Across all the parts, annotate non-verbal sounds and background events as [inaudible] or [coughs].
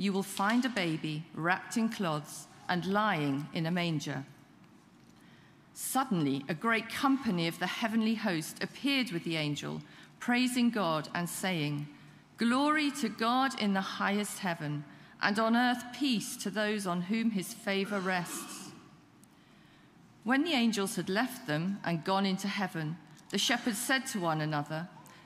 You will find a baby wrapped in cloths and lying in a manger. Suddenly, a great company of the heavenly host appeared with the angel, praising God and saying, Glory to God in the highest heaven, and on earth peace to those on whom his favor rests. When the angels had left them and gone into heaven, the shepherds said to one another,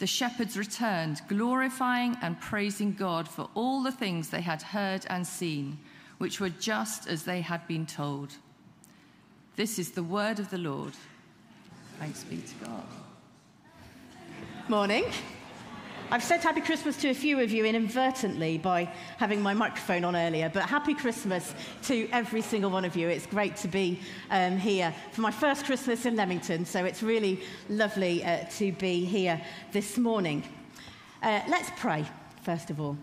The shepherds returned, glorifying and praising God for all the things they had heard and seen, which were just as they had been told. This is the word of the Lord. Thanks be to God. Morning. I've said happy Christmas to a few of you inadvertently by having my microphone on earlier, but happy Christmas to every single one of you. It's great to be um, here for my first Christmas in Leamington, so it's really lovely uh, to be here this morning. Uh, let's pray, first of all.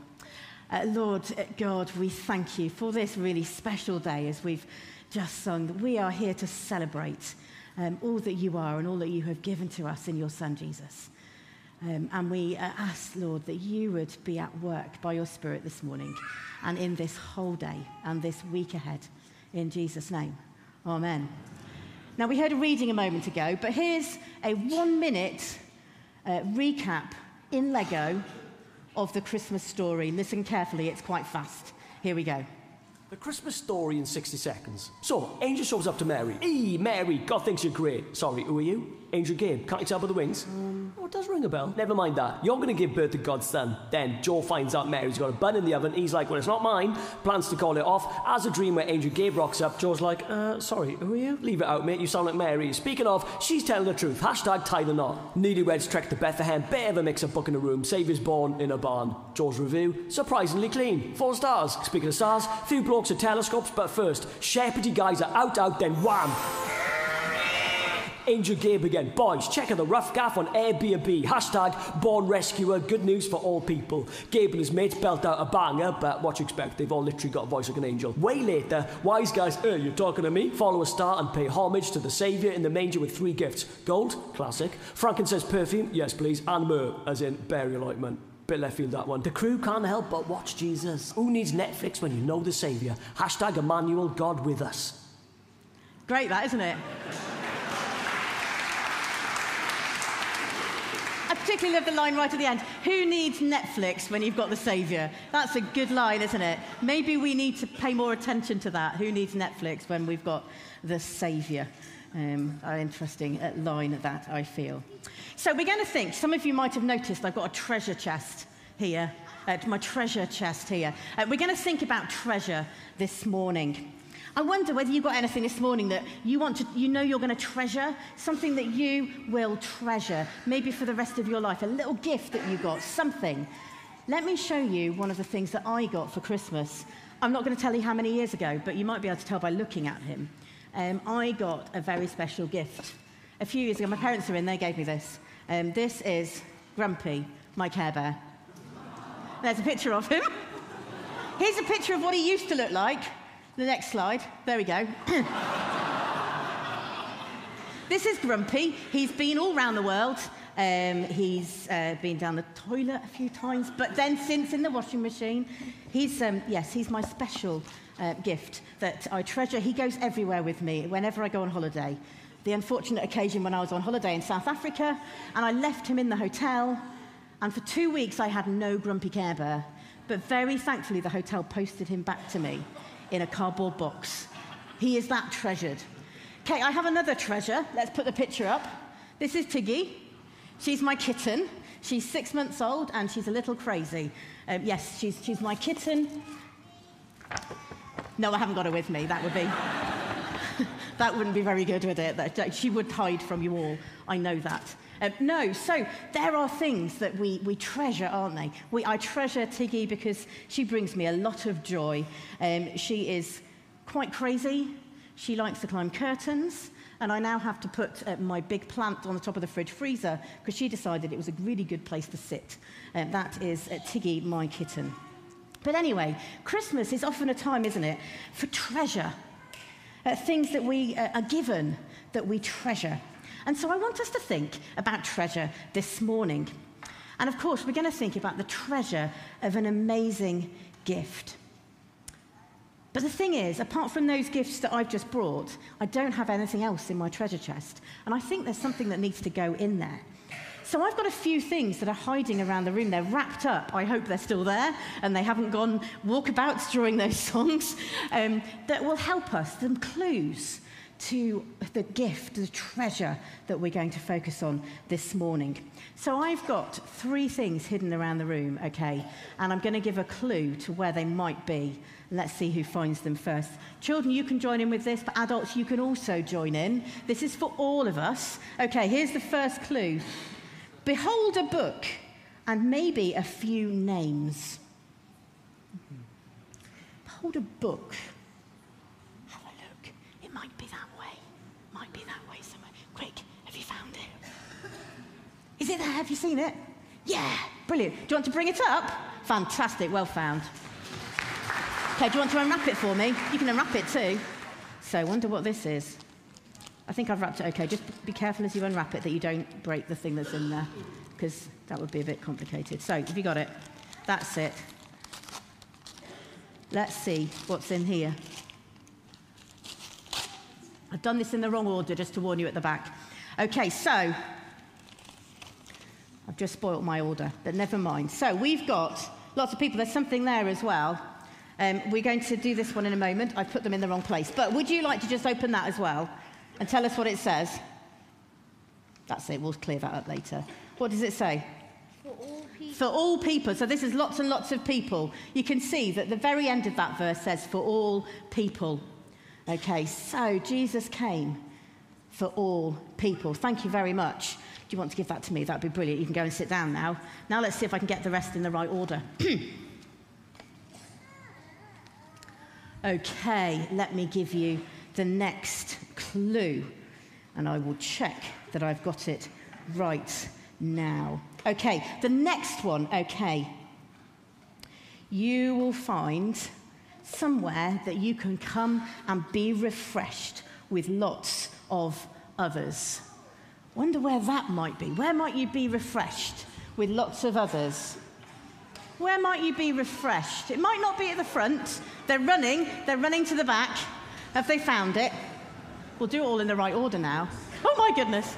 Uh, Lord uh, God, we thank you for this really special day as we've just sung. We are here to celebrate um, all that you are and all that you have given to us in your Son, Jesus. Um, and we uh, ask, Lord, that you would be at work by your Spirit this morning and in this whole day and this week ahead. In Jesus' name. Amen. Now, we heard a reading a moment ago, but here's a one minute uh, recap in Lego of the Christmas story. Listen carefully, it's quite fast. Here we go. The Christmas story in 60 seconds. So, Angel shows up to Mary. Hey, Mary, God thinks you're great. Sorry, who are you? Angel Gabe. Can't you tell by the wings? Um, oh, it does ring a bell. Never mind that. You're going to give birth to God's son. Then Joe finds out Mary's got a bun in the oven. He's like, well, it's not mine. Plans to call it off. As a dream where Angel Gabe rocks up. Joe's like, uh, sorry, who are you? Leave it out, mate. You sound like Mary. Speaking of, she's telling the truth. Hashtag tie the knot. Newlyweds trek to Bethlehem. Bit of a mix up book in a room. Saviour's born in a barn. Joe's review, surprisingly clean. Four stars. Speaking of stars, few blokes at telescopes, but first, shepherdy guys are out, out, then wham! Angel Gabe again. Boys, check out the rough gaff on Airbnb. Hashtag born rescuer. Good news for all people. Gabe and his mates belt out a banger, but what you expect? They've all literally got a voice like an angel. Way later, wise guys, hey, you're talking to me? Follow a star and pay homage to the saviour in the manger with three gifts. Gold, classic. Frankincense perfume, yes please. And myrrh, as in burial ointment. Bit left field that one. The crew can't help but watch Jesus. Who needs Netflix when you know the Saviour? Hashtag Emmanuel, God with us. Great, that, isn't it? Particularly love the line right at the end. Who needs Netflix when you've got the Saviour? That's a good line, isn't it? Maybe we need to pay more attention to that. Who needs Netflix when we've got the Saviour? Um, interesting line that I feel. So we're going to think. Some of you might have noticed I've got a treasure chest here. Uh, my treasure chest here. Uh, we're going to think about treasure this morning. I wonder whether you got anything this morning that you want to, you know you're going to treasure, something that you will treasure, maybe for the rest of your life, a little gift that you got, something. Let me show you one of the things that I got for Christmas. I'm not going to tell you how many years ago, but you might be able to tell by looking at him. Um, I got a very special gift. A few years ago, my parents are in, they gave me this. Um, this is Grumpy, my Care Bear. There's a picture of him. [laughs] Here's a picture of what he used to look like. The next slide. There we go. [coughs] this is Grumpy. He's been all around the world. Um, he's uh, been down the toilet a few times, but then since in the washing machine, he's, um, yes, he's my special uh, gift that I treasure. He goes everywhere with me whenever I go on holiday. The unfortunate occasion when I was on holiday in South Africa and I left him in the hotel, and for two weeks I had no Grumpy Care Bear. But very thankfully, the hotel posted him back to me in a cardboard box. He is that treasured. Okay, I have another treasure. Let's put the picture up. This is Tiggy. She's my kitten. She's six months old and she's a little crazy. Um, yes, she's, she's my kitten. No, I haven't got her with me. That would be. [laughs] that wouldn't be very good, would it? She would hide from you all. I know that. Um, no, so there are things that we, we treasure, aren't they? We, I treasure Tiggy because she brings me a lot of joy. Um, she is quite crazy. She likes to climb curtains. And I now have to put uh, my big plant on the top of the fridge freezer because she decided it was a really good place to sit. Uh, that is uh, Tiggy, my kitten. But anyway, Christmas is often a time, isn't it, for treasure. Uh, things that we uh, are given that we treasure. And so I want us to think about treasure this morning. And of course, we're going to think about the treasure of an amazing gift. But the thing is, apart from those gifts that I've just brought, I don't have anything else in my treasure chest. And I think there's something that needs to go in there. So I've got a few things that are hiding around the room. They're wrapped up. I hope they're still there and they haven't gone walkabouts during those [laughs] songs um, that will help us, some clues to the gift, the treasure that we're going to focus on this morning. So I've got three things hidden around the room, okay, and I'm going to give a clue to where they might be Let's see who finds them first. Children, you can join in with this, but adults, you can also join in. This is for all of us. Okay, here's the first clue Behold a book and maybe a few names. Behold a book. Have a look. It might be that way. Might be that way somewhere. Quick, have you found it? Is it there? Have you seen it? Yeah, brilliant. Do you want to bring it up? Fantastic, well found. Okay, do you want to unwrap it for me? You can unwrap it too. So, wonder what this is. I think I've wrapped it okay. Just be careful as you unwrap it that you don't break the thing that's in there, because that would be a bit complicated. So, have you got it? That's it. Let's see what's in here. I've done this in the wrong order just to warn you at the back. Okay, so I've just spoilt my order, but never mind. So we've got lots of people. There's something there as well. Um, we're going to do this one in a moment. I've put them in the wrong place. But would you like to just open that as well and tell us what it says? That's it. We'll clear that up later. What does it say? For all people. For all people. So this is lots and lots of people. You can see that the very end of that verse says, for all people. Okay, so Jesus came for all people. Thank you very much. Do you want to give that to me? That'd be brilliant. You can go and sit down now. Now let's see if I can get the rest in the right order. [clears throat] Okay, let me give you the next clue, and I will check that I've got it right now. Okay, the next one, okay. You will find somewhere that you can come and be refreshed with lots of others. Wonder where that might be. Where might you be refreshed with lots of others? Where might you be refreshed? It might not be at the front. They're running, they're running to the back. Have they found it? We'll do it all in the right order now. Oh my goodness.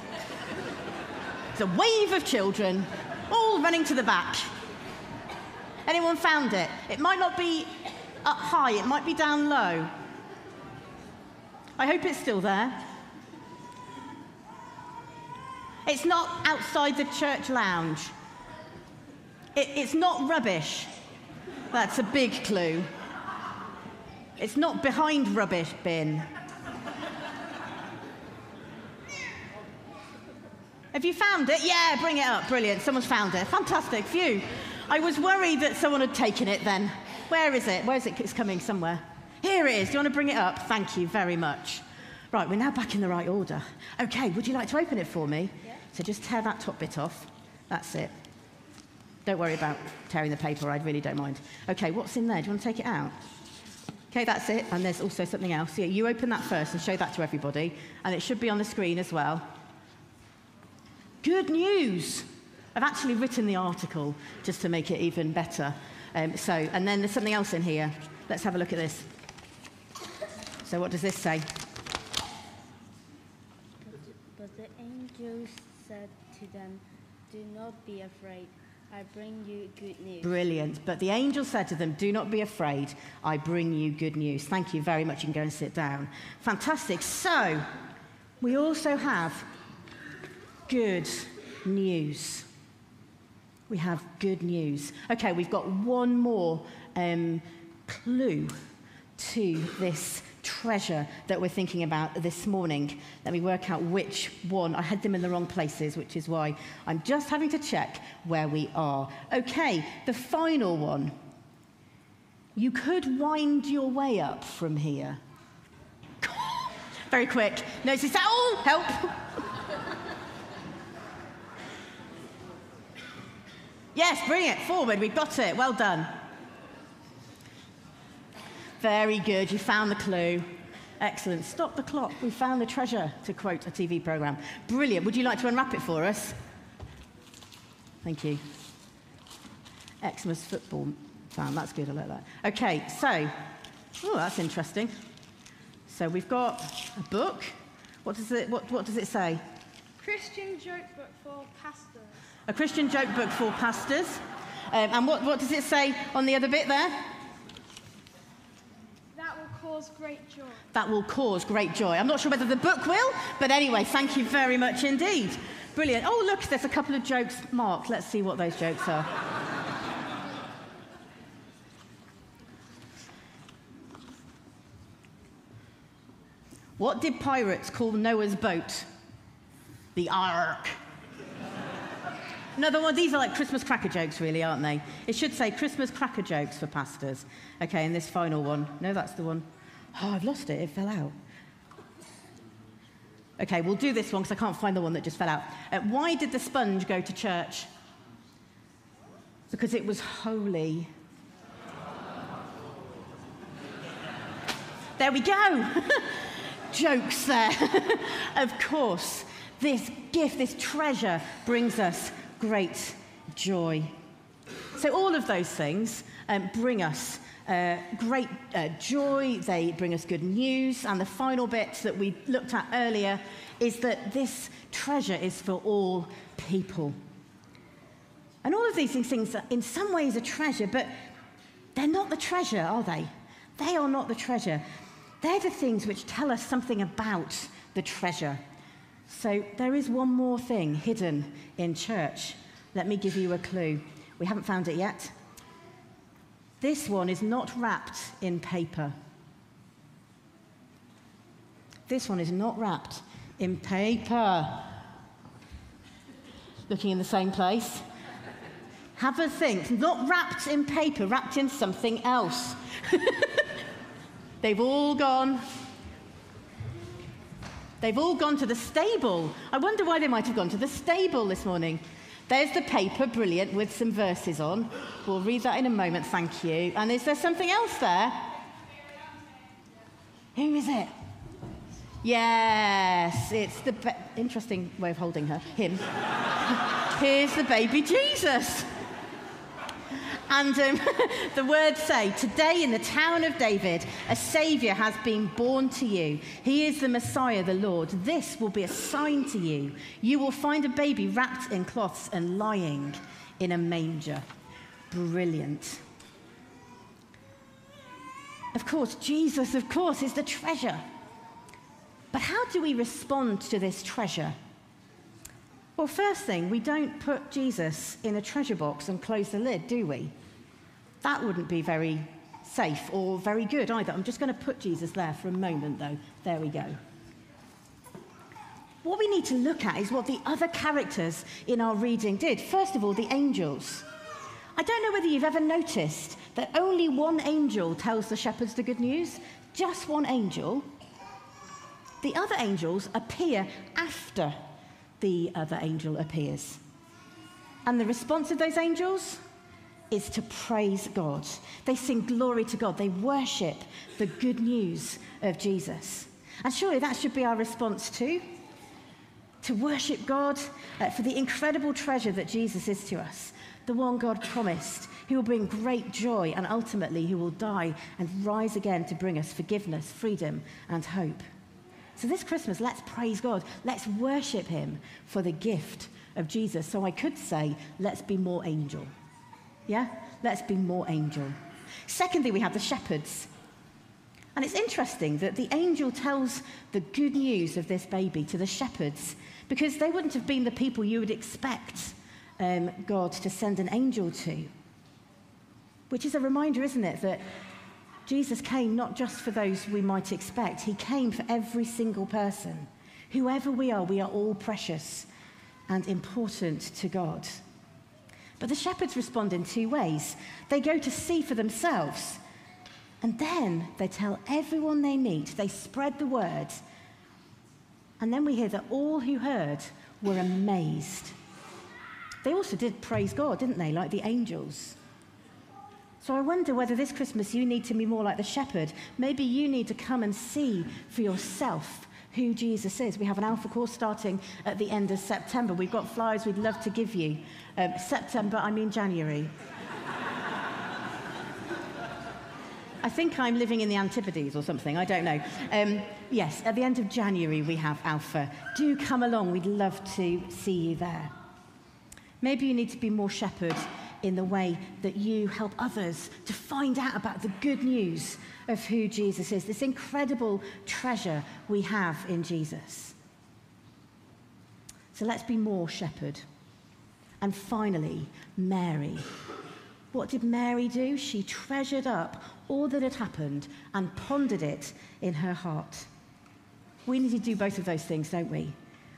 It's a wave of children, all running to the back. Anyone found it? It might not be up high, it might be down low. I hope it's still there. It's not outside the church lounge. It, it's not rubbish. That's a big clue. It's not behind rubbish bin. Have you found it? Yeah, bring it up. Brilliant. Someone's found it. Fantastic. Phew. I was worried that someone had taken it then. Where is it? Where is it? It's coming somewhere. Here it is. Do you want to bring it up? Thank you very much. Right, we're now back in the right order. Okay, would you like to open it for me? Yeah. So just tear that top bit off. That's it. Don't worry about tearing the paper, I really don't mind. Okay, what's in there? Do you want to take it out? Okay, that's it. And there's also something else. Yeah, you open that first and show that to everybody. And it should be on the screen as well. Good news! I've actually written the article just to make it even better. Um, so, and then there's something else in here. Let's have a look at this. So, what does this say? But the angel said to them, Do not be afraid. I bring you good news. Brilliant. But the angel said to them, Do not be afraid. I bring you good news. Thank you very much. You can go and sit down. Fantastic. So, we also have good news. We have good news. Okay, we've got one more um, clue to this treasure that we're thinking about this morning. Let me work out which one. I had them in the wrong places, which is why I'm just having to check where we are. Okay, the final one. You could wind your way up from here. [laughs] Very quick. Notice that. Oh, help. [laughs] yes, bring it forward. We've got it. Well done. Very good. You found the clue. Excellent. Stop the clock. We found the treasure, to quote a TV program. Brilliant. Would you like to unwrap it for us? Thank you. Xmas football fan. That's good. I like that. Okay, so, oh, that's interesting. So we've got a book. What does it, what, what does it say? Christian joke book for pastors. A Christian joke book for pastors. Um, and what, what does it say on the other bit there? That will cause great joy. That will cause great joy. I'm not sure whether the book will, but anyway, thank you very much indeed. Brilliant. Oh, look, there's a couple of jokes marked. Let's see what those jokes are. What did pirates call Noah's boat? The Ark. Another one, these are like Christmas cracker jokes, really, aren't they? It should say Christmas cracker jokes for pastors. Okay, and this final one. No, that's the one. Oh, I've lost it. It fell out. Okay, we'll do this one because I can't find the one that just fell out. Uh, why did the sponge go to church? Because it was holy. There we go. [laughs] Jokes there. [laughs] of course, this gift, this treasure brings us great joy. So, all of those things um, bring us uh, great uh, joy, they bring us good news. And the final bit that we looked at earlier is that this treasure is for all people. And all of these things are in some ways a treasure, but they're not the treasure, are they? They are not the treasure. They're the things which tell us something about the treasure. So there is one more thing hidden in church. Let me give you a clue. We haven't found it yet. This one is not wrapped in paper. This one is not wrapped in paper. Looking in the same place. Have a think. Not wrapped in paper, wrapped in something else. [laughs] They've all gone. They've all gone to the stable. I wonder why they might have gone to the stable this morning. There's the paper, brilliant, with some verses on. We'll read that in a moment, thank you. And is there something else there? Who is it? Yes, it's the be- interesting way of holding her, him. [laughs] Here's the baby Jesus. And um, [laughs] the words say, Today in the town of David, a Saviour has been born to you. He is the Messiah, the Lord. This will be a sign to you. You will find a baby wrapped in cloths and lying in a manger. Brilliant. Of course, Jesus, of course, is the treasure. But how do we respond to this treasure? Well, first thing, we don't put Jesus in a treasure box and close the lid, do we? That wouldn't be very safe or very good either. I'm just going to put Jesus there for a moment, though. There we go. What we need to look at is what the other characters in our reading did. First of all, the angels. I don't know whether you've ever noticed that only one angel tells the shepherds the good news, just one angel. The other angels appear after the other angel appears. And the response of those angels is to praise God. They sing glory to God. They worship the good news of Jesus. And surely that should be our response too to worship God uh, for the incredible treasure that Jesus is to us, the one God promised, who will bring great joy and ultimately who will die and rise again to bring us forgiveness, freedom, and hope. So this Christmas, let's praise God. Let's worship Him for the gift of Jesus. So I could say, let's be more angel. Yeah? Let's be more angel. Secondly, we have the shepherds. And it's interesting that the angel tells the good news of this baby to the shepherds because they wouldn't have been the people you would expect um, God to send an angel to. Which is a reminder, isn't it, that Jesus came not just for those we might expect, he came for every single person. Whoever we are, we are all precious and important to God. But the shepherds respond in two ways. They go to see for themselves, and then they tell everyone they meet, they spread the word and then we hear that all who heard were amazed. They also did praise God, didn't they, like the angels? So I wonder whether this Christmas you need to be more like the shepherd. Maybe you need to come and see for yourself who Jesus is. We have an Alpha course starting at the end of September. We've got flyers we'd love to give you. Um, September, I mean January. [laughs] I think I'm living in the Antipodes or something, I don't know. Um, yes, at the end of January we have Alpha. Do come along, we'd love to see you there. Maybe you need to be more shepherd in the way that you help others to find out about the good news of who Jesus is, this incredible treasure we have in Jesus. So let's be more shepherd. And finally, Mary. What did Mary do? She treasured up all that had happened and pondered it in her heart. We need to do both of those things, don't we?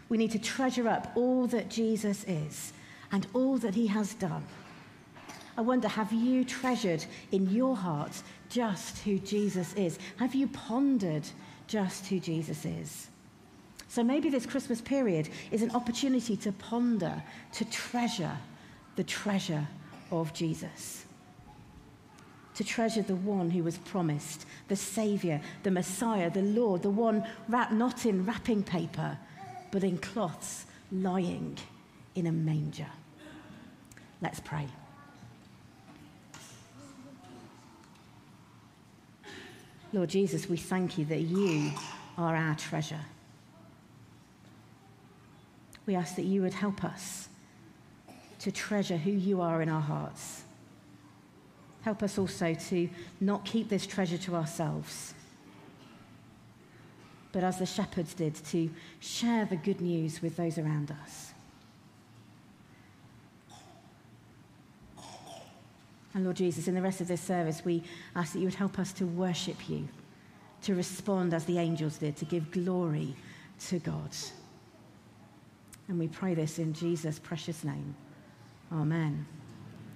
We need to treasure up all that Jesus is and all that he has done. I wonder, have you treasured in your heart just who Jesus is? Have you pondered just who Jesus is? So maybe this Christmas period is an opportunity to ponder, to treasure the treasure of Jesus to treasure the one who was promised, the Saviour, the Messiah, the Lord, the one wrapped not in wrapping paper, but in cloths, lying in a manger. Let's pray. Lord Jesus, we thank you that you are our treasure. We ask that you would help us to treasure who you are in our hearts Help us also to not keep this treasure to ourselves, but as the shepherds did, to share the good news with those around us. And Lord Jesus, in the rest of this service, we ask that you would help us to worship you, to respond as the angels did, to give glory to God. And we pray this in Jesus' precious name. Amen.